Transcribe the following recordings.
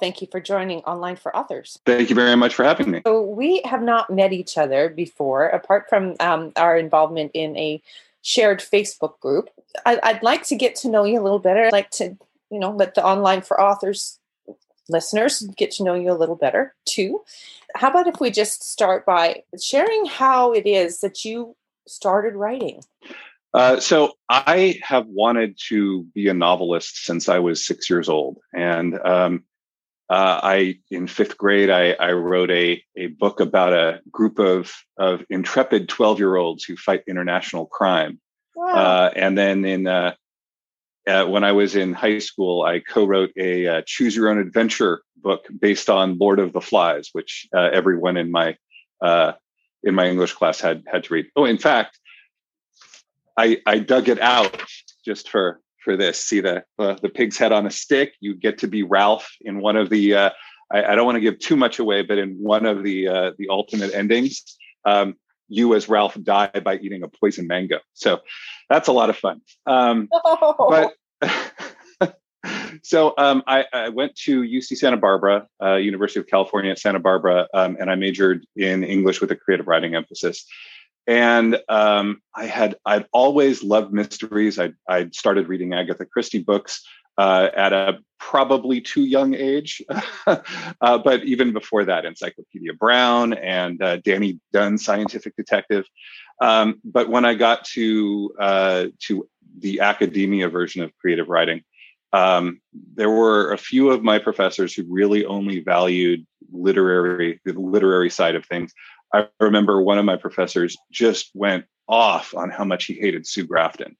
Thank you for joining Online for Authors. Thank you very much for having me. So, we have not met each other before, apart from um, our involvement in a shared Facebook group. I, would like to get to know you a little better. I'd like to, you know, let the Online for Authors listeners get to know you a little better too. How about if we just start by sharing how it is that you started writing? Uh, so I have wanted to be a novelist since I was six years old, and um, uh, I in fifth grade I, I, wrote a a book about a group of of intrepid twelve year olds who fight international crime, wow. uh, and then in uh, uh, when I was in high school I co-wrote a uh, choose your own adventure book based on Lord of the Flies, which everyone in my in my English class had had to read. Oh, in fact, I, I dug it out just for for this. See the uh, the pig's head on a stick. You get to be Ralph in one of the. Uh, I, I, don't want to give too much away, but in one of the uh, the alternate endings, um, you as Ralph die by eating a poison mango. So that's a lot of fun. Um, oh. But so um, I, I, went to UC Santa Barbara, uh, University of California at Santa Barbara, um, and I majored in English with a creative writing emphasis and um, I had I'd always loved mysteries. I I started reading Agatha Christie books uh, at a probably too young age, uh, but even before that, Encyclopedia Brown and uh, Danny Dunn, Scientific Detective. Um, but when I got to uh, to the academia version of creative writing, um, there were a few of my professors who really only valued literary the literary side of things I remember one of my professors just went off on how much he hated Sue Grafton.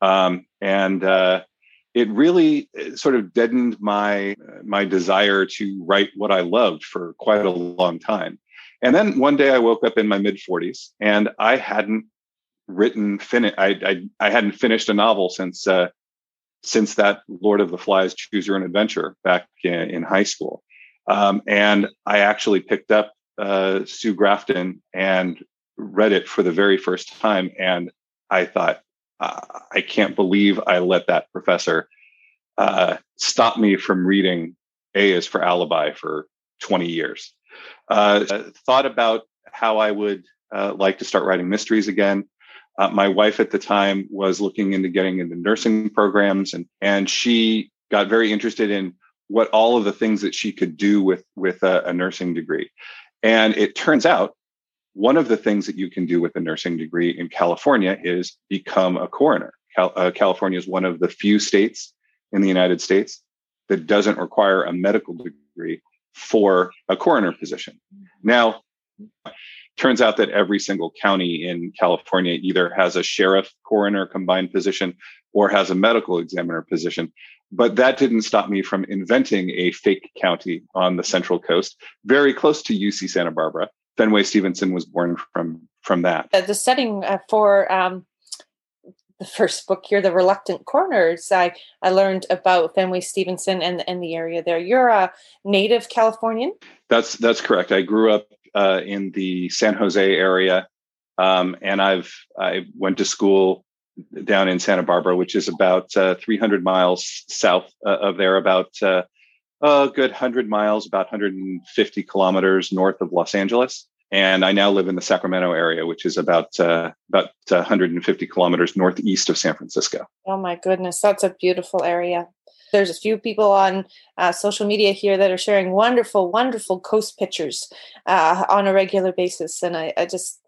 Um, and uh, it really uh, sort of deadened my my desire to write what I loved for quite a long time. And then one day I woke up in my mid 40s and I hadn't written finish I, I, I hadn't finished a novel since uh, since that Lord of the Flies Choose Your Own Adventure back in, in high school. Um, and I actually picked up uh, Sue Grafton and read it for the very first time, and I thought, uh, I can't believe I let that professor uh, stop me from reading A is for Alibi for 20 years. Uh, thought about how I would uh, like to start writing mysteries again. Uh, my wife at the time was looking into getting into nursing programs, and and she got very interested in what all of the things that she could do with with a, a nursing degree. And it turns out one of the things that you can do with a nursing degree in California is become a coroner. Cal- uh, California is one of the few states in the United States that doesn't require a medical degree for a coroner position. Now, turns out that every single county in California either has a sheriff coroner combined position or has a medical examiner position. But that didn't stop me from inventing a fake county on the Central Coast, very close to UC Santa Barbara. Fenway Stevenson was born from from that. The setting uh, for um, the first book here, The Reluctant Coroner, I, I learned about Fenway Stevenson and, and the area there. You're a native Californian? That's that's correct. I grew up uh, in the San Jose area, um, and I've I went to school down in Santa Barbara, which is about uh, 300 miles south uh, of there, about uh, a good 100 miles, about 150 kilometers north of Los Angeles. And I now live in the Sacramento area, which is about uh, about 150 kilometers northeast of San Francisco. Oh my goodness, that's a beautiful area. There's a few people on uh, social media here that are sharing wonderful, wonderful coast pictures uh, on a regular basis, and I, I just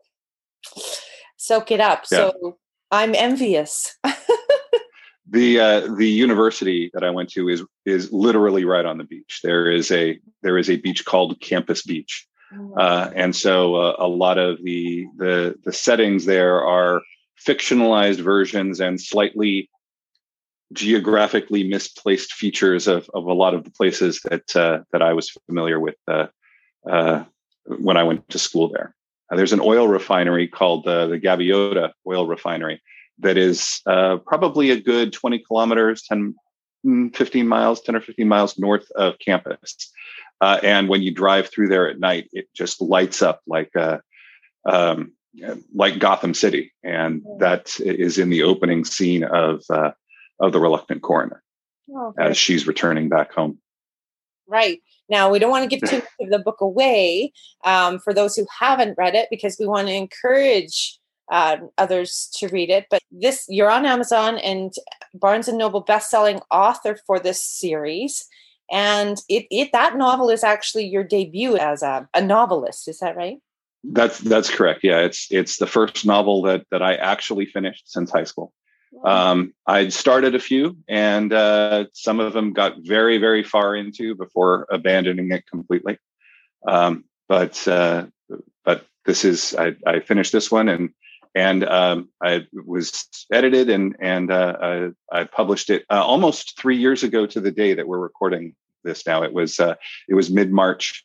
soak it up. Yeah. So I'm envious. the uh, the university that I went to is is literally right on the beach. There is a there is a beach called Campus Beach, oh, uh, and so uh, a lot of the the the settings there are fictionalized versions and slightly geographically misplaced features of of a lot of the places that uh, that I was familiar with uh, uh, when I went to school there. Uh, there's an oil refinery called uh, the Gaviota Oil Refinery that is uh, probably a good 20 kilometers, 10, mm, 15 miles, 10 or 15 miles north of campus. Uh, and when you drive through there at night, it just lights up like uh, um, like Gotham City, and that is in the opening scene of uh, of the Reluctant Coroner oh, as she's returning back home. Right. Now, we don't want to give too much of the book away um, for those who haven't read it because we want to encourage uh, others to read it. But this, you're on Amazon and Barnes and Noble best-selling author for this series, and it, it that novel is actually your debut as a, a novelist. Is that right? That's that's correct. Yeah, it's it's the first novel that that I actually finished since high school. Um, I'd started a few, and uh, some of them got very very far into before abandoning it completely. Um, but uh, but this is I, I finished this one and and um, I was edited and and uh, I, I, published it uh, almost three years ago to the day that we're recording this. Now it was uh, it was mid March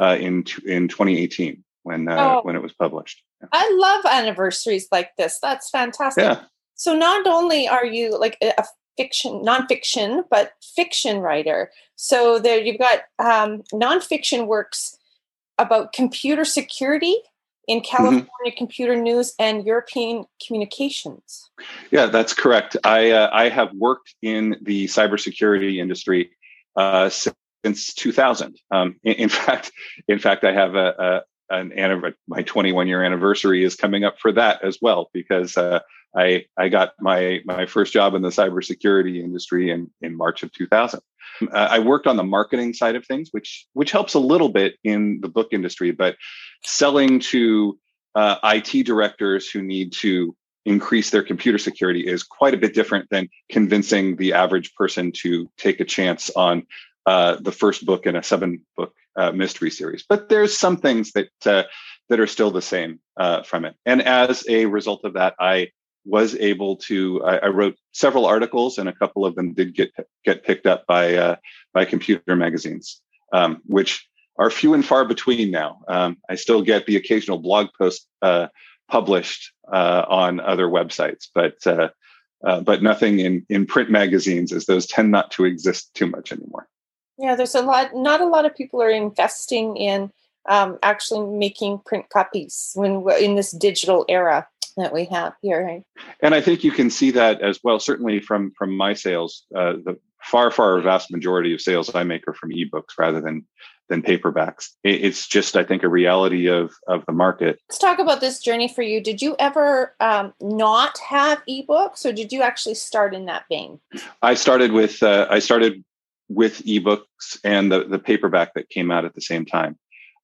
uh, in in 2018 when uh, oh, when it was published. Yeah. I love anniversaries like this. That's fantastic. Yeah. So not only are you like a fiction, nonfiction, but fiction writer. So there you've got um, nonfiction works about computer security in mm-hmm. California mm-hmm. computer news and European communications. Yeah, that's correct. I uh, I have worked in the cybersecurity industry uh, since 2000. Um, in, in, fact, in fact, I have a, a an my 21 year anniversary is coming up for that as well because uh, I I got my my first job in the cybersecurity industry in in March of 2000. Uh, I worked on the marketing side of things, which which helps a little bit in the book industry, but selling to uh, IT directors who need to increase their computer security is quite a bit different than convincing the average person to take a chance on uh, the first book in a seven book uh, mystery series. But there's some things that uh, that are still the same uh, from it. And as a result of that, I was able to I, I, wrote several articles and a couple of them did get get picked up by uh, by computer magazines um, which are few and far between now. Um, i still get the occasional blog post uh, published uh, on other websites but uh, uh, but nothing in in print magazines as those tend not to exist too much anymore. Yeah there's a lot not a lot of people are investing in um, actually making print copies when we're in this digital era that we have here. Right? And I think you can see that as well. Certainly from from my sales, uh, the far far vast majority of sales I make are from ebooks rather than than paperbacks. It's just I think a reality of of the market. Let's talk about this journey for you. Did you ever um, not have ebooks, or did you actually start in that vein? I started with uh, I started with ebooks and the the paperback that came out at the same time.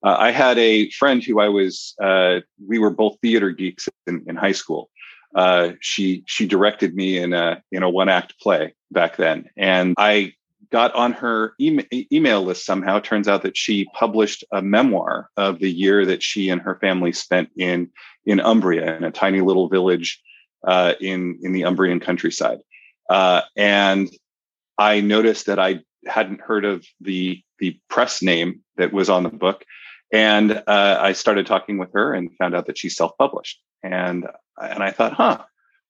Uh, I had a friend who I was, uh, we were both theater geeks in, in high school. Uh, she she directed me in a in a one act play back then, and I got on her e- email list somehow. It Turns out that she published a memoir of the year that she and her family spent in in Umbria, in a tiny little village uh, in in the Umbrian countryside. Uh, and I noticed that I hadn't heard of the the press name that was on the book and uh, I started talking with her and found out that she's self-published. And and I thought, huh,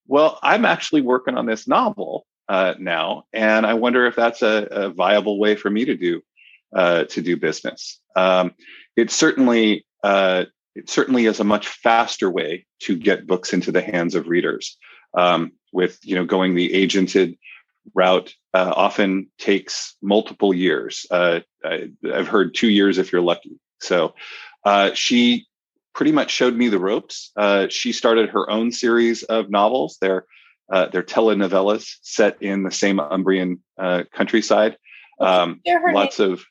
well, I'm actually working on this novel uh, now, and I wonder if that's a, a viable way for me to do uh, to do business. Um, it certainly uh, it certainly is a much faster way to get books into the hands of readers. Um, with you know going the agented route uh, often takes multiple years. Uh, I, have heard two years if you're lucky. So uh, she pretty much showed me the ropes. Uh, she started her own series of novels. They're uh, they're telenovelas set in the same Umbrian uh, countryside. Um, lots name? of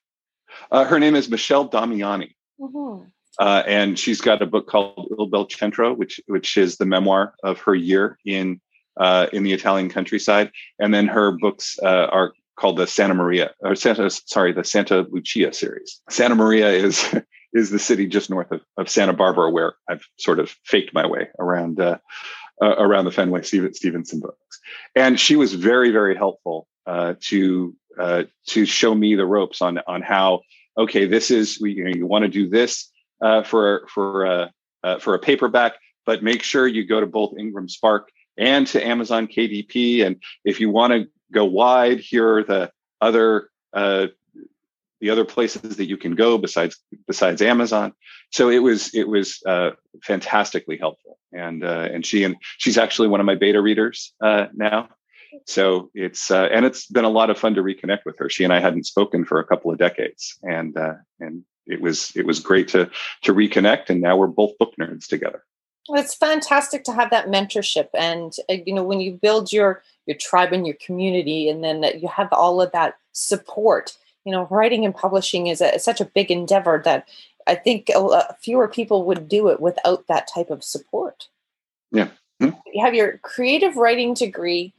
uh, her name is Michelle Damiani. Mm-hmm. Uh, and she's got a book called Il Bel Centro, which which is the memoir of her year in uh, in the Italian countryside. And then her books uh, are called the Santa Maria or Santa sorry the Santa Lucia series. Santa Maria is is the city just north of, of Santa Barbara where I've sort of faked my way around uh, uh, around the Fenway Stevenson books. And she was very very helpful uh, to uh, to show me the ropes on on how okay this is you know you want to do this uh, for for uh, for a paperback but make sure you go to both Ingram Spark and to Amazon KDP and if you want to go wide. Here are the other uh, the other places that you can go besides besides Amazon. So it was it was uh, fantastically helpful, and uh, and she and she's actually one of my beta readers uh, now, so it's uh, and it's been a lot of fun to reconnect with her. She and I hadn't spoken for a couple of decades, and uh, and it was it was great to to reconnect. And now we're both book nerds together. It's fantastic to have that mentorship, and uh, you know when you build your your tribe and your community, and then you have all of that support. You know, writing and publishing is a, such a big endeavor that I think a, fewer people would do it without that type of support. Yeah. Mm-hmm. You have your creative writing degree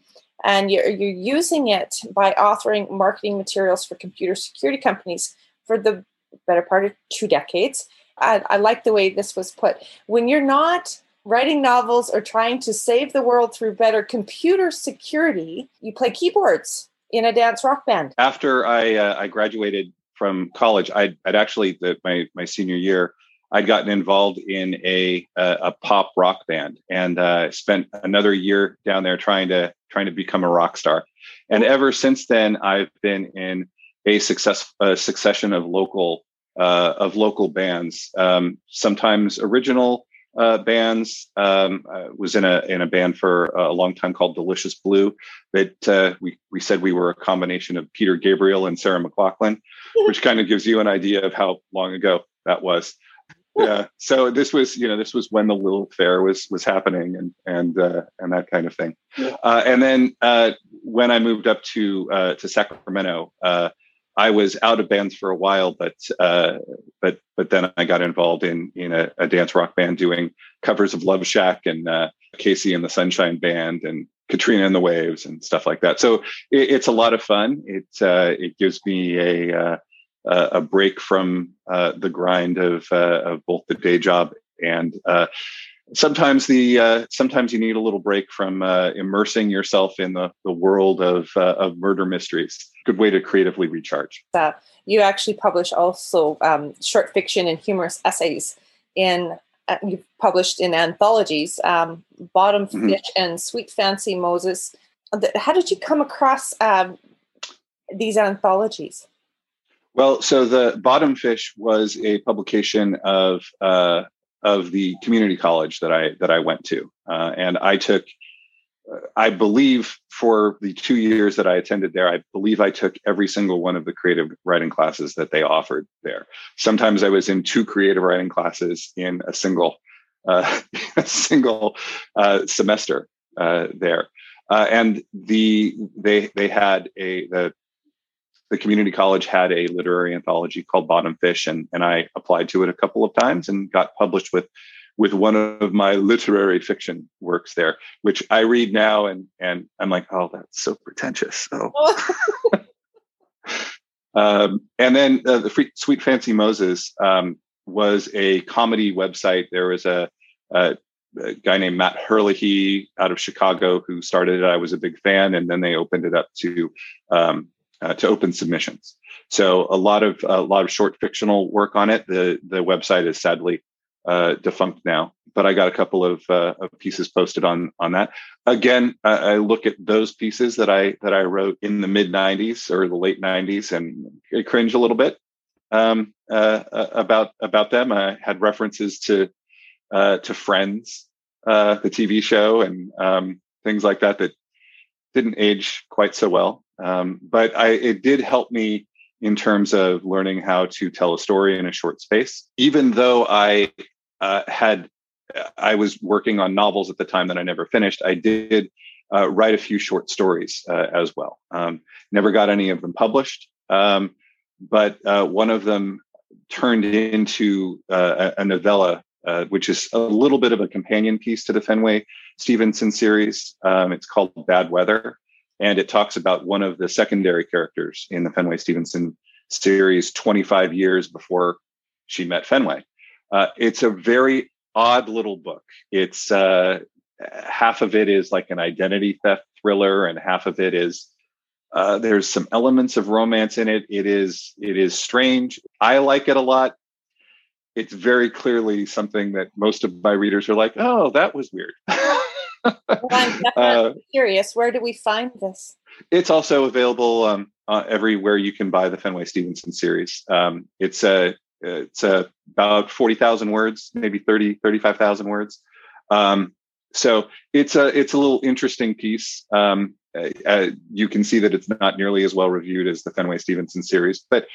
and you're, you're using it by authoring marketing materials for computer security companies for the better part of two decades. I, I like the way this was put. When you're not writing novels or trying to save the world through better computer security, you play keyboards in a dance rock band. After I, uh, I graduated from college, I'd, I'd actually, the, my, my senior year, I'd gotten involved in a a, a pop rock band and uh, spent another year down there trying to trying to become a rock star. And ever since then, I've been in a success a succession of local uh, of local bands. Um, sometimes original uh, bands. Um, I was in a in a band for a long time called Delicious Blue. That uh, we we said we were a combination of Peter Gabriel and Sarah McLachlan, which kind of gives you an idea of how long ago that was yeah so this was you know this was when the Lilith Fair was was happening and and uh, and that kind of thing uh, and then uh, when i moved up to uh, to sacramento uh, i was out of bands for a while but uh, but but then i got involved in in a, a, dance rock band doing covers of love shack and KC and the sunshine band and katrina and the waves and stuff like that. So it, it's a lot of fun. It it gives me a uh, a break from uh, the grind of uh, of both the day job and uh, sometimes the uh, sometimes you need a little break from uh, immersing yourself in the, the world of of murder mysteries. Good way to creatively recharge. you actually publish also um, short fiction and humorous essays in you've published in anthologies um, bottom mm-hmm. fish and sweet fancy moses how did you come across um, these anthologies well, so the Bottom Fish was a publication of uh, of the community college that I that I went to, uh, and I took, uh, I believe, for the two years that I attended there, I believe I took every single one of the creative writing classes that they offered there. Sometimes I was in two creative writing classes in a single uh, a single uh, semester uh, there. and the they they had a the the community college had a literary anthology called Bottom Fish, and, and I applied to it a couple of times and got published with with one of my literary fiction works there, which I read now and and I'm like, oh, that's so pretentious. Oh. um, and then uh, the Free, Sweet Fancy Moses um, was a comedy website. There was a, a, a guy named Matt Herlihy out of Chicago who started it. I was a big fan, and then they opened it up to um, uh, to open submissions. So a lot of a lot of short fictional work on it. The the website is sadly uh, defunct now, but I got a couple of, uh, of pieces posted on on that. Again, I look at those pieces that I that I wrote in the mid '90s or the late '90s, and I cringe a little bit um, uh, uh, about about them. I had references to uh, to Friends, the TV show, and um, things like that that didn't age quite so well. Um, but I, it did help me in terms of learning how to tell a story in a short space. Even though I uh, had, I was working on novels at the time that I never finished, I did uh, write a few short stories uh, as well. Um, never got any of them published, um, but uh, one of them turned into uh, a novella uh, which is a little bit of a companion piece to the Fenway Stevenson series. Um, it's called Bad Weather, and it talks about one of the secondary characters in the Fenway Stevenson series 25 years before she met Fenway. Uh, it's a very odd little book. It's uh, half of it is like an identity theft thriller, and half of it is uh, there's some elements of romance in it. It is it is strange. I like it a lot it's very clearly something that most of my readers are like, oh, that was weird. well, I'm uh, curious. Where do we find this? It's also available um, uh, everywhere you can buy the Fenway Stevenson series. Um, it's a it's a, about 40,000 words, maybe 30, 35,000 words. Um, so it's a it's a little interesting piece. Um, uh, uh, you can see that it's not nearly as well reviewed as the Fenway Stevenson series, but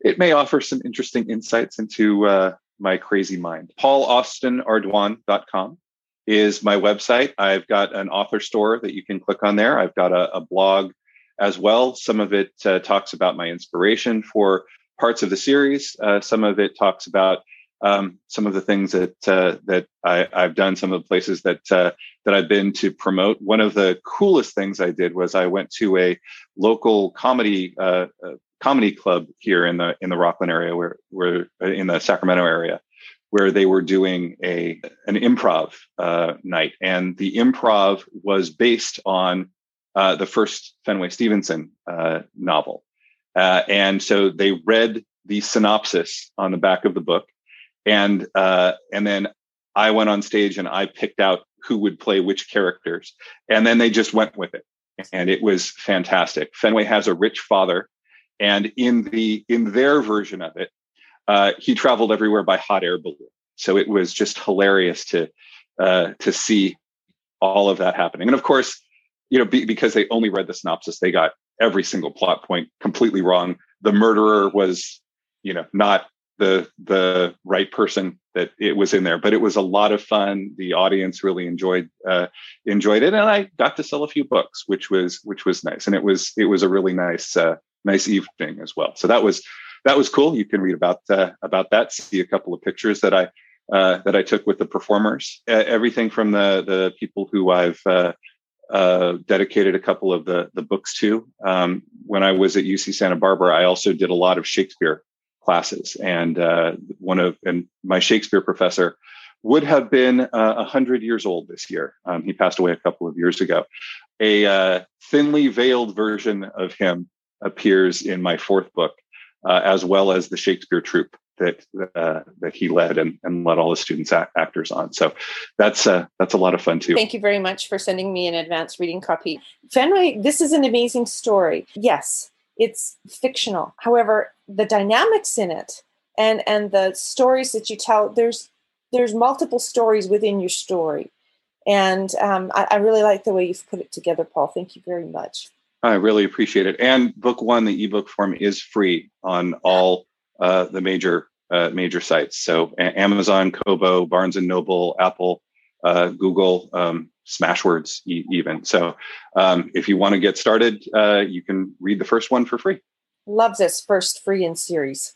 it may offer some interesting insights into uh, my crazy mind. PaulAustinArdoin.com is my website. I've got an author store that you can click on there. I've got a, a blog as well. Some of it uh, talks about my inspiration for parts of the series. Uh, some of it talks about um, some of the things that uh, that I, have done, some of the places that uh, that I've been to promote. One of the coolest things I did was I went to a local comedy uh, uh comedy club here in the in the Rocklin area, where where in the Sacramento area, where they were doing a an improv uh, night, and the improv was based on the first Fenway Stevenson novel, and so they read the synopsis on the back of the book. And uh, and then I went on stage and I picked out who would play which characters, and then they just went with it, and it was fantastic. Fenway has a rich father, and in the in their version of it, uh, he traveled everywhere by hot air balloon. So it was just hilarious to uh, to see all of that happening, and of course, you know, be, because they only read the synopsis, they got every single plot point completely wrong. The murderer was, you know, not the the right person that it was in there but it was a lot of fun. The audience really enjoyed uh, enjoyed it. And i got to sell a few books which was which was nice. And it was it was a really nice uh, nice evening as well. So that was that was cool you can read about uh, about that see a couple of pictures that i uh, that i took with the performers everything from the the people who i've uh, uh, dedicated a couple of the the books to um, when i was at uc santa barbara i also did a lot of shakespeare classes. And uh, one of and my Shakespeare professor would have been a uh, hundred years old this year. Um, he passed away a couple of years ago. A uh, thinly veiled version of him appears in my fourth book, uh, as well as the Shakespeare troupe that uh, that he led and, and led all the students act- actors on. So that's uh, that's a lot of fun too. Thank you very much for sending me an advanced reading copy, Fenway. This is an amazing story. Yes, it's fictional. However, the dynamics in it and and the stories that you tell, there's there's multiple stories within your story. And um, I, I really like the way you've put it together, Paul. Thank you very much. I really appreciate it. And book one, the ebook form is free on all uh, the major uh, major sites. So Amazon, Kobo, Barnes and Noble, Apple, uh, Google, um, Smashwords, e- even. So, um, if you want to get started, uh, you can read the first one for free. Love this first free in series.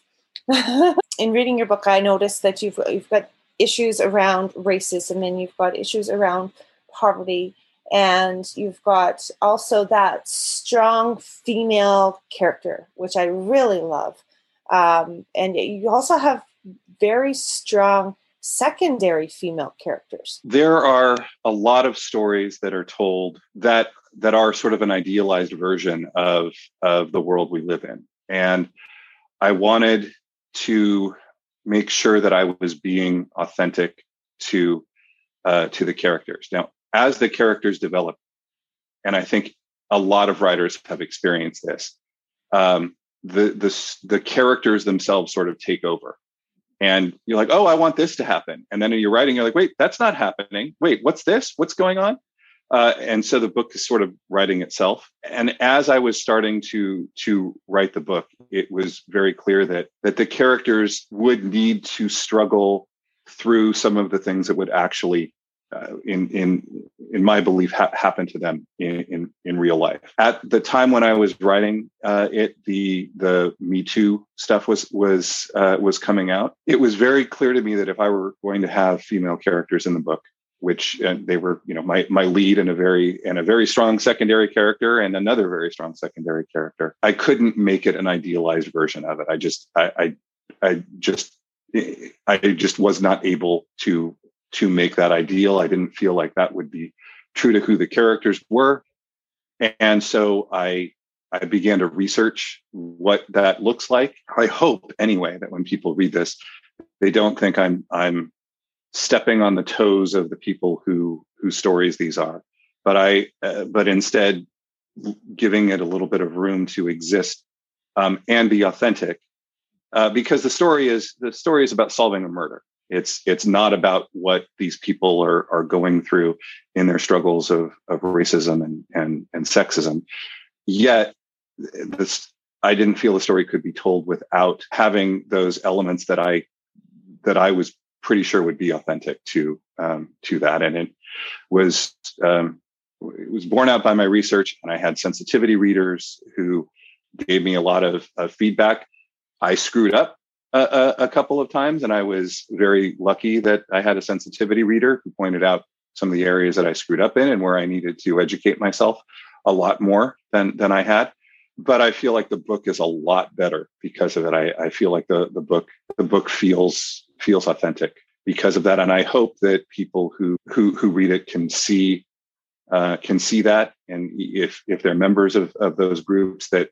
in reading your book, I noticed that you've you've got issues around racism and you've got issues around poverty and you've got also that strong female character, which I really love. Um, and you also have very strong secondary female characters? There are a lot of stories that are told that that are sort of an idealized version of of the world we live in. And I wanted to make sure that I was being authentic to uh, to the characters. Now, as the characters develop, and I think a lot of writers have experienced this, um, the the the characters themselves sort of take over and you're like, oh, I want this to happen. And then you're writing, you're like, wait, that's not happening. Wait, what's this? What's going on? Uh, and so the book is sort of writing itself. And as I was starting to to write the book, it was very clear that that the characters would need to struggle through some of the things that would actually uh, in in in my belief ha- happened to them in, in, in real life. At the time when i was writing uh, it the the me too stuff was was uh, was coming out it was very clear to me that if i were going to have female characters in the book which uh, they were you know my my lead and a very and a very strong secondary character and another very strong secondary character i couldn't make it an idealized version of it. I just i i, I just I just was not able to to make that ideal. I didn't feel like that would be true to who the characters were. And so I I began to research what that looks like. I hope anyway that when people read this, they don't think I'm I'm stepping on the toes of the people who whose stories these are, but I uh, but instead giving it a little bit of room to exist um, and be authentic, uh, because the story is the story is about solving a murder It's it's not about what these people are are going through in their struggles of of racism and and and sexism. Yet this I didn't feel the story could be told without having those elements that I that I was pretty sure would be authentic to um, to that, and it was um, it was borne out by my research, and I had sensitivity readers who gave me a lot of, of feedback. I screwed up a, a, couple of times, and I was very lucky that I had a sensitivity reader who pointed out some of the areas that I screwed up in and where I needed to educate myself a lot more than than I had. But I feel like the book is a lot better because of it. I, I feel like the the book the book feels feels authentic because of that, and I hope that people who who who read it can see uh, can see that, and if if they're members of of those groups, that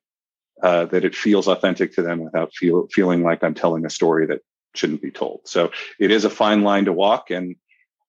uh, that it feels authentic to them without feel, feeling like I'm telling a story that shouldn't be told. So it is a fine line to walk, and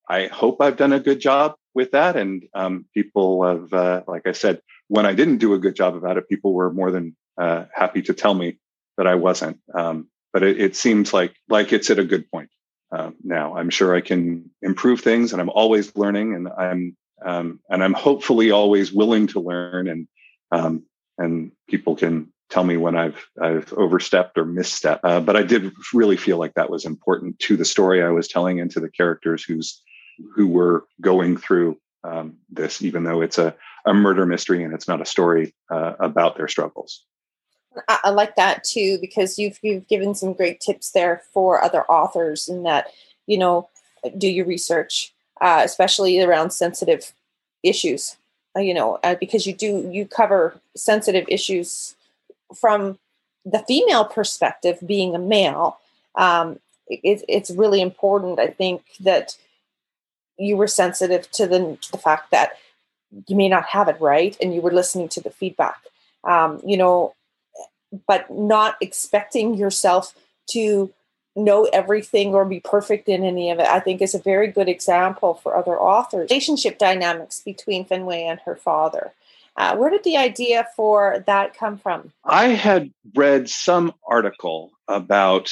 I hope I've done a good job with that. And um, people have, uh, like I said, when I didn't do a good job about it, people were more than uh, happy to tell me that I wasn't. Um, but it, it, seems like like it's at a good point uh, now. I'm sure I can improve things, and I'm always learning, and I'm um, and I'm hopefully always willing to learn, and um, and people can tell me when I've I've overstepped or misstepped. Uh, but I did really feel like that was important to the story I was telling and to the characters who's who were going through um, this, even though it's a, a murder mystery and it's not a story uh, about their struggles. I, I like that too because you've you've given some great tips there for other authors in that you know do your research, uh, especially around sensitive issues. Uh, you know, uh, because you do you cover sensitive issues from the female perspective, being a male, um, it, it's really important. I think that you were sensitive to the to the fact that you may not have it right, and you were listening to the feedback. Um, you know, but not expecting yourself to know everything or be perfect in any of it, I think is a very good example for other authors. Relationship dynamics between Fenway and her father. Uh, where did the idea for that come from? I had read some article about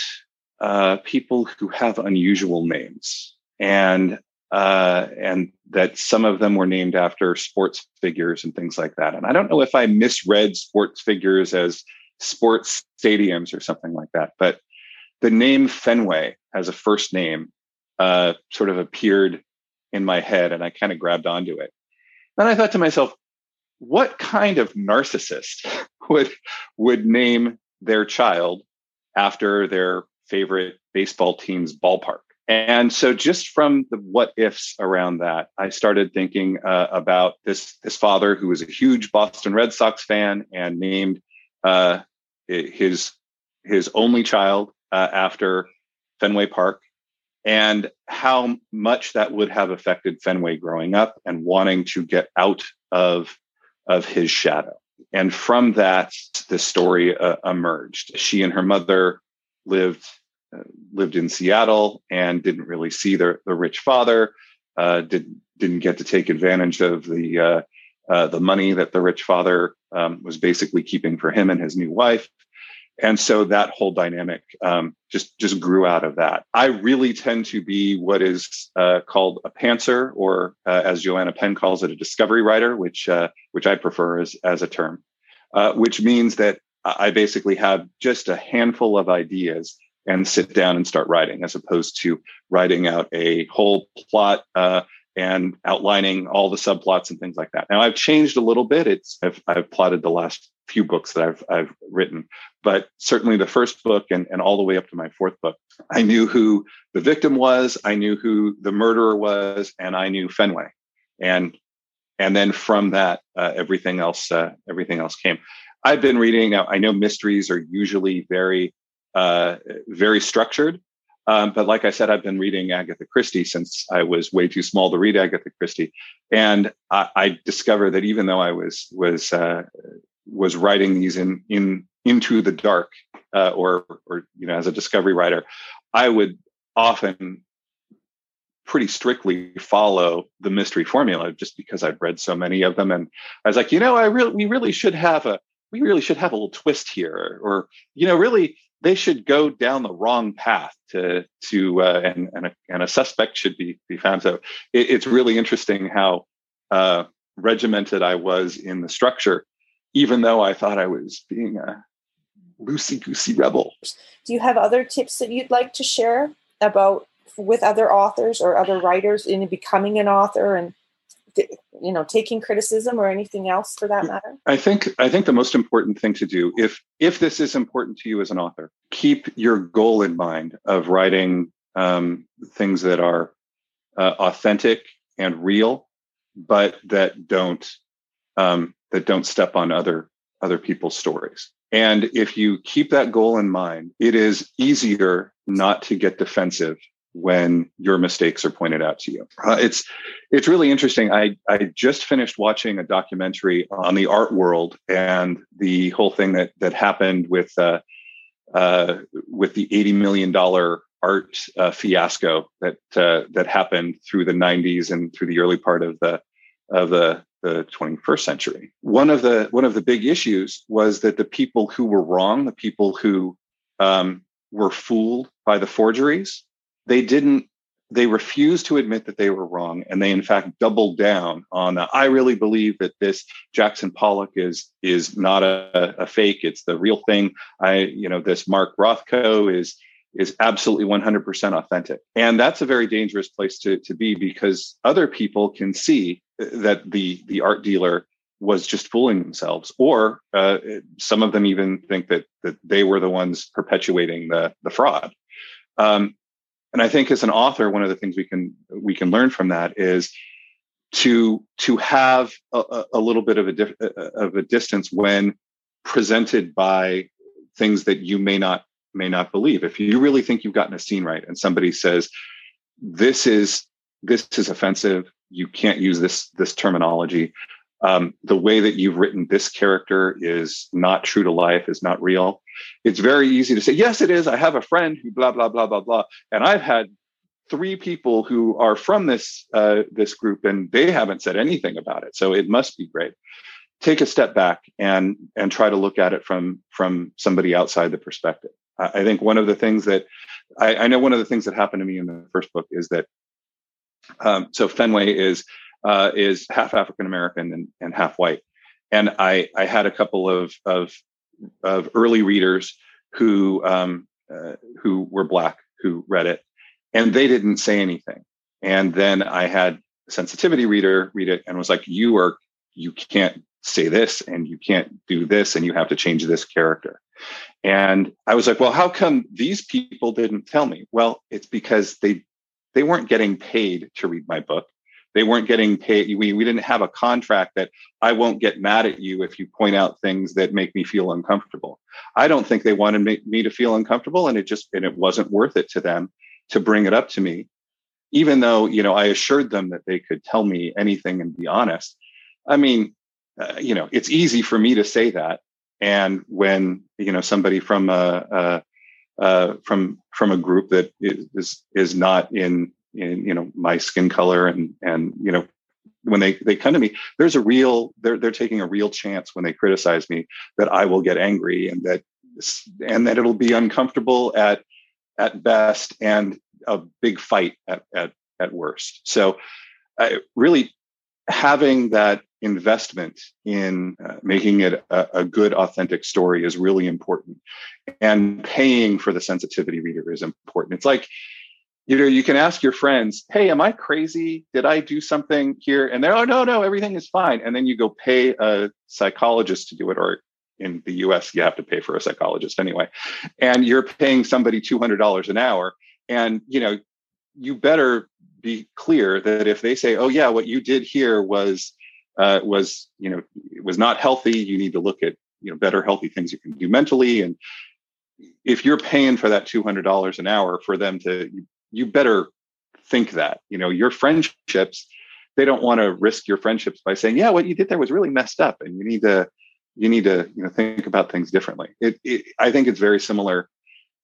uh, people who have unusual names, and uh, and that some of them were named after sports figures and things like that. And I don't know if I misread sports figures as sports stadiums or something like that, but the name Fenway as a first name uh, sort of appeared in my head, and I kind of grabbed onto it. Then I thought to myself, what kind of narcissist would would name their child after their favorite baseball team's ballpark? And so, just from the what ifs around that, I started thinking uh, about this this father who was a huge Boston Red Sox fan and named uh, his his only child uh, after Fenway Park, and how much that would have affected Fenway growing up and wanting to get out of of his shadow. And from that, the story uh, emerged. She and her mother lived uh, lived in Seattle and didn't really see the, the rich father. Uh, didn't didn't get to take advantage of the uh, uh, the money that the rich father um, was basically keeping for him and his new wife and so that whole dynamic um, just just grew out of that. I really tend to be what is uh, called a pantser, or uh, as Joanna Penn calls it, a discovery writer, which uh, which I prefer as as a term, uh, which means that I basically have just a handful of ideas and sit down and start writing, as opposed to writing out a whole plot uh, and outlining all the subplots and things like that. Now I've changed a little bit. It's I've, I've plotted the last few books that I've I've written, but certainly the first book and, and all the way up to my fourth book, I knew who the victim was, I knew who the murderer was, and I knew Fenway, and and then from that, uh, everything else uh, everything else came. I've been reading now. I know mysteries are usually very uh, very structured, um, but like I said, I've been reading Agatha Christie since I was way too small to read Agatha Christie, and I, I discovered that even though I was was uh, was writing these in in into the dark uh, or or you know as a discovery writer i would often pretty strictly follow the mystery formula just because i've read so many of them and i was like you know i really we really should have a we really should have a little twist here or you know really they should go down the wrong path to to uh, and and a, and a suspect should be be found. So it, it's really interesting how uh, regimented I was in the structure, even though I thought I was being a loosey goosey rebel. Do you have other tips that you'd like to share about with other authors or other writers in becoming an author and you know taking criticism or anything else for that matter i think i think the most important thing to do if if this is important to you as an author keep your goal in mind of writing um, things that are uh, authentic and real but that don't um, that don't step on other other people's stories and if you keep that goal in mind it is easier not to get defensive when your mistakes are pointed out to you. Uh, it's it's really interesting. I I just finished watching a documentary on the art world and the whole thing that that happened with uh, uh, with the eighty million dollar art uh, fiasco that uh, that happened through the '90s and through the early part of the of the the 21st century. One of the one of the big issues was that the people who were wrong, the people who um, were fooled by the forgeries, they didn't they refused to admit that they were wrong and they in fact doubled down on the, i really believe that this jackson pollock is is not a, a fake it's the real thing i you know this mark rothko is is absolutely 100% authentic. And that's a very dangerous place to, to be because other people can see that the the art dealer was just fooling themselves or uh, some of them even think that that they were the ones perpetuating the the fraud. Um, and i think as an author one of the things we can we can learn from that is to to have a, a little bit of a of a distance when presented by things that you may not may not believe if you really think you've gotten a scene right and somebody says this is this is offensive you can't use this this terminology um, the way that you've written this character is not true to life, is not real. It's very easy to say, yes, it is. I have a friend who blah blah blah blah blah, and I've had three people who are from this uh, this group, and they haven't said anything about it. So it must be great. Take a step back and and try to look at it from from somebody outside the perspective. I, think one of the things that I, I, know one of the things that happened to me in the first book is that um, so Fenway is uh, is half African American and, and, half white. And I, I had a couple of, of, of early readers who, um, uh, who were black who read it, and they didn't say anything. And then I had a sensitivity reader read it and was like, "You are, you can't say this, and you can't do this, and you have to change this character." And I was like, "Well, how come these people didn't tell me?" Well, it's because they they weren't getting paid to read my book they weren't getting paid. We, we didn't have a contract that I won't get mad at you if you point out things that make me feel uncomfortable. I don't think they wanted me, me to feel uncomfortable, and it just and it wasn't worth it to them to bring it up to me, even though you know I assured them that they could tell me anything and be honest. I mean, uh, you know, it's easy for me to say that, and when you know somebody from a, a from from a group that is is not in in you know my skin color and and you know when they they come to me there's a real they're they're taking a real chance when they criticize me that I will get angry and that and that it'll be uncomfortable at at best and a big fight at at, at worst. So I really having that investment in uh, making it a, a, good authentic story is really important. And paying for the sensitivity reader is important. It's like you know you can ask your friends hey am i crazy? Did i do something here? And they're oh no no everything is fine. And then you go pay a psychologist to do it or in the us you have to pay for a psychologist anyway. And you're paying somebody $200 an hour. And you know you better be clear that if they say oh yeah what you did here was uh, was you know was not healthy you need to look at you know better healthy things you can do mentally. And if you're paying for that $200 an hour for them to you better think that you know your friendships they don't want to risk your friendships by saying yeah what you did there was really messed up and you need to you need to you know think about things differently. It, it, i think it's very similar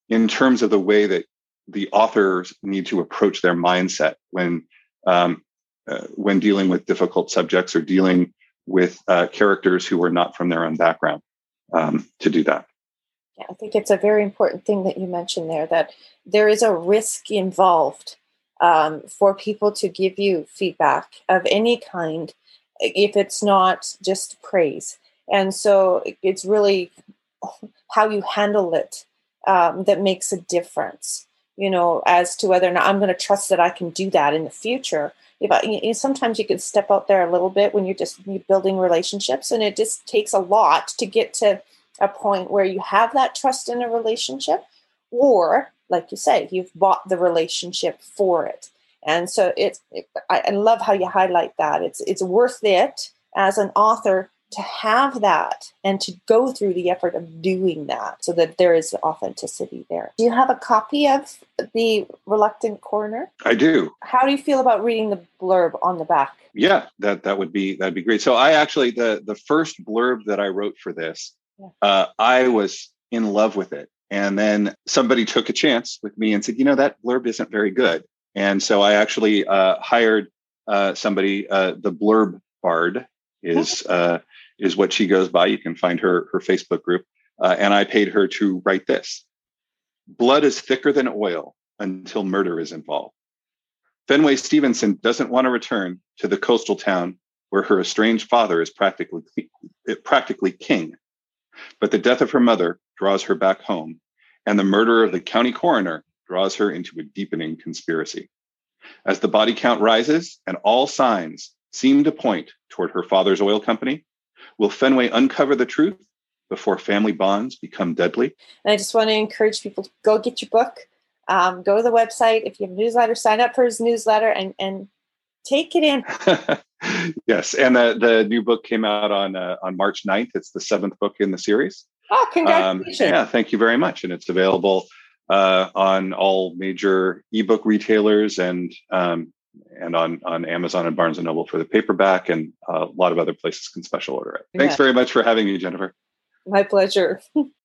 in terms of the way that the authors need to approach their mindset when um, uh, when dealing with difficult subjects or dealing with uh, characters who are not from their own background um, to do that Yeah, I think it's a very important thing that you mentioned there that there is a risk involved um, for people to give you feedback of any kind if it's not just praise. And so it's really how you handle it um, that makes a difference, you know, as to whether or not I'm going to trust that I can do that in the future. If I, you know, sometimes you can step out there a little bit when you're just you're building relationships, and it just takes a lot to get to a point where you have that trust in a relationship, or like you say, you've bought the relationship for it. And so it's it, I, I love how you highlight that. It's it's worth it as an author to have that and to go through the effort of doing that so that there is authenticity there. Do you have a copy of The Reluctant Coroner? I do. How do you feel about reading the blurb on the back? Yeah, that that would be that'd be great. So I actually the the first blurb that I wrote for this yeah. uh, I was in love with it. And then somebody took a chance with me and said, you know, that blurb isn't very good. And so I actually uh, hired uh, somebody, uh, the blurb bard is uh, is what she goes by. You can find her her Facebook group, uh, and I paid her to write this. Blood is thicker than oil until murder is involved. Fenway Stevenson doesn't want to return to the coastal town where her estranged father is practically practically king. But the death of her mother draws her back home, and the murder of the county coroner draws her into a deepening conspiracy. As the body count rises and all signs seem to point toward her father's oil company, will Fenway uncover the truth before family bonds become deadly? And I just want to encourage people to go get your book. Um, go to the website. If you have a newsletter, sign up for his newsletter and, and take it in. yes, and the the new book came out on uh, on March 9th. It's the seventh book in the series. Oh, congratulations! Um, yeah, thank you very much, and it's available uh, on all major ebook retailers and um, and on on Amazon and Barnes and Noble for the paperback, and uh, a lot of other places can special order it. Thanks yeah. very much for having me, Jennifer. My pleasure.